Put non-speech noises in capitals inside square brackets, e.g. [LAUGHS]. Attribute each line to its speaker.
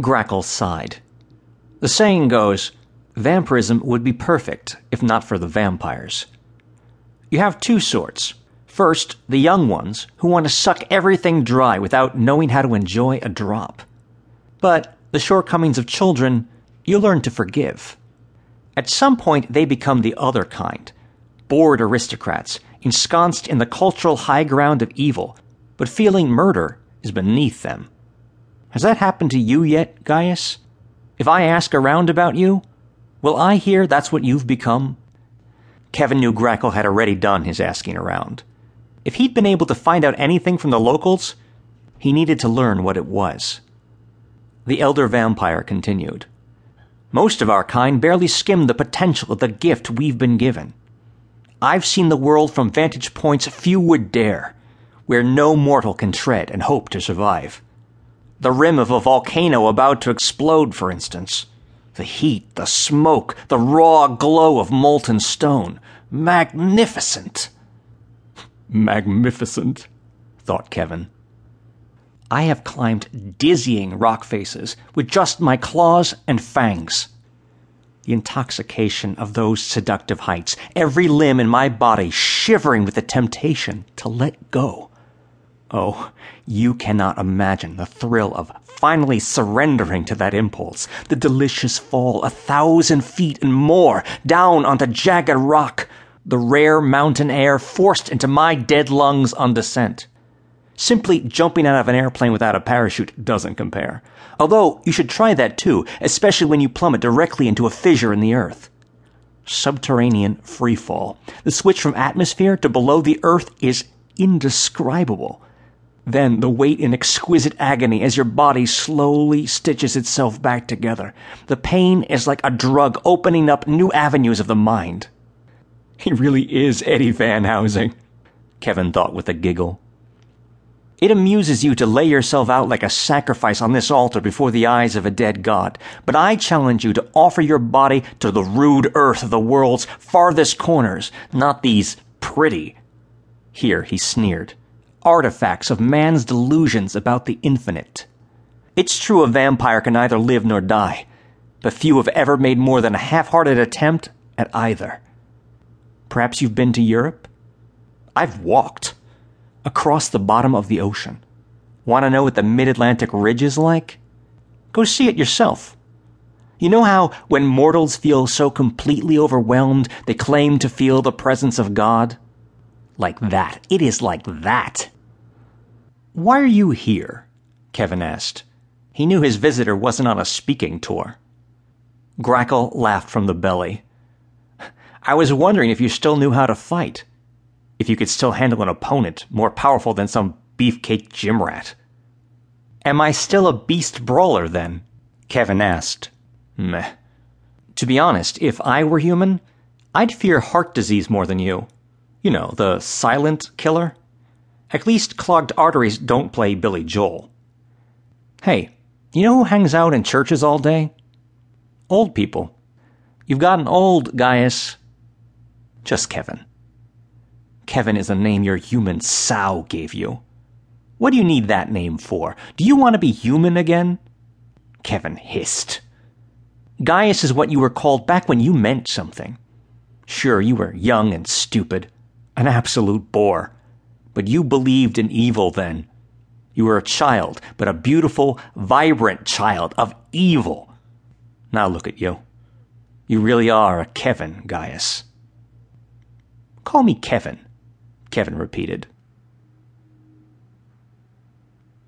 Speaker 1: Grackle sighed. The saying goes, vampirism would be perfect if not for the vampires. You have two sorts. First, the young ones who want to suck everything dry without knowing how to enjoy a drop. But the shortcomings of children, you learn to forgive. At some point, they become the other kind bored aristocrats, ensconced in the cultural high ground of evil, but feeling murder is beneath them. Has that happened to you yet, Gaius? If I ask around about you, will I hear that's what you've become? Kevin knew Grackle had already done his asking around. If he'd been able to find out anything from the locals, he needed to learn what it was. The elder vampire continued. Most of our kind barely skim the potential of the gift we've been given. I've seen the world from vantage points few would dare, where no mortal can tread and hope to survive. The rim of a volcano about to explode, for instance. The heat, the smoke, the raw glow of molten stone. Magnificent! Magnificent, thought Kevin. I have climbed dizzying rock faces with just my claws and fangs. The intoxication of those seductive heights, every limb in my body shivering with the temptation to let go. Oh, you cannot imagine the thrill of finally surrendering to that impulse, the delicious fall a thousand feet and more down onto jagged rock, the rare mountain air forced into my dead lungs on descent. Simply jumping out of an airplane without a parachute doesn't compare. Although you should try that too, especially when you plummet directly into a fissure in the earth. Subterranean freefall. The switch from atmosphere to below the earth is indescribable. Then the wait in exquisite agony as your body slowly stitches itself back together. The pain is like a drug opening up new avenues of the mind. [LAUGHS] He really is Eddie Van Housing, Kevin thought with a giggle. It amuses you to lay yourself out like a sacrifice on this altar before the eyes of a dead god, but I challenge you to offer your body to the rude earth of the world's farthest corners, not these pretty. Here he sneered. Artifacts of man's delusions about the infinite. It's true a vampire can neither live nor die, but few have ever made more than a half hearted attempt at either. Perhaps you've been to Europe? I've walked across the bottom of the ocean. Want to know what the mid Atlantic ridge is like? Go see it yourself. You know how, when mortals feel so completely overwhelmed, they claim to feel the presence of God? Like that. It is like that. Why are you here? Kevin asked. He knew his visitor wasn't on a speaking tour. Grackle laughed from the belly. I was wondering if you still knew how to fight if you could still handle an opponent more powerful than some beefcake gym rat. Am I still a beast brawler then? Kevin asked. Meh. To be honest, if I were human, I'd fear heart disease more than you. You know, the silent killer. At least clogged arteries don't play Billy Joel. Hey, you know who hangs out in churches all day? Old people. You've gotten old, Gaius. Just Kevin. Kevin is a name your human sow gave you. What do you need that name for? Do you want to be human again? Kevin hissed. Gaius is what you were called back when you meant something. Sure, you were young and stupid, an absolute bore. But you believed in evil then. You were a child, but a beautiful, vibrant child of evil. Now look at you. You really are a Kevin, Gaius. Call me Kevin. Kevin repeated.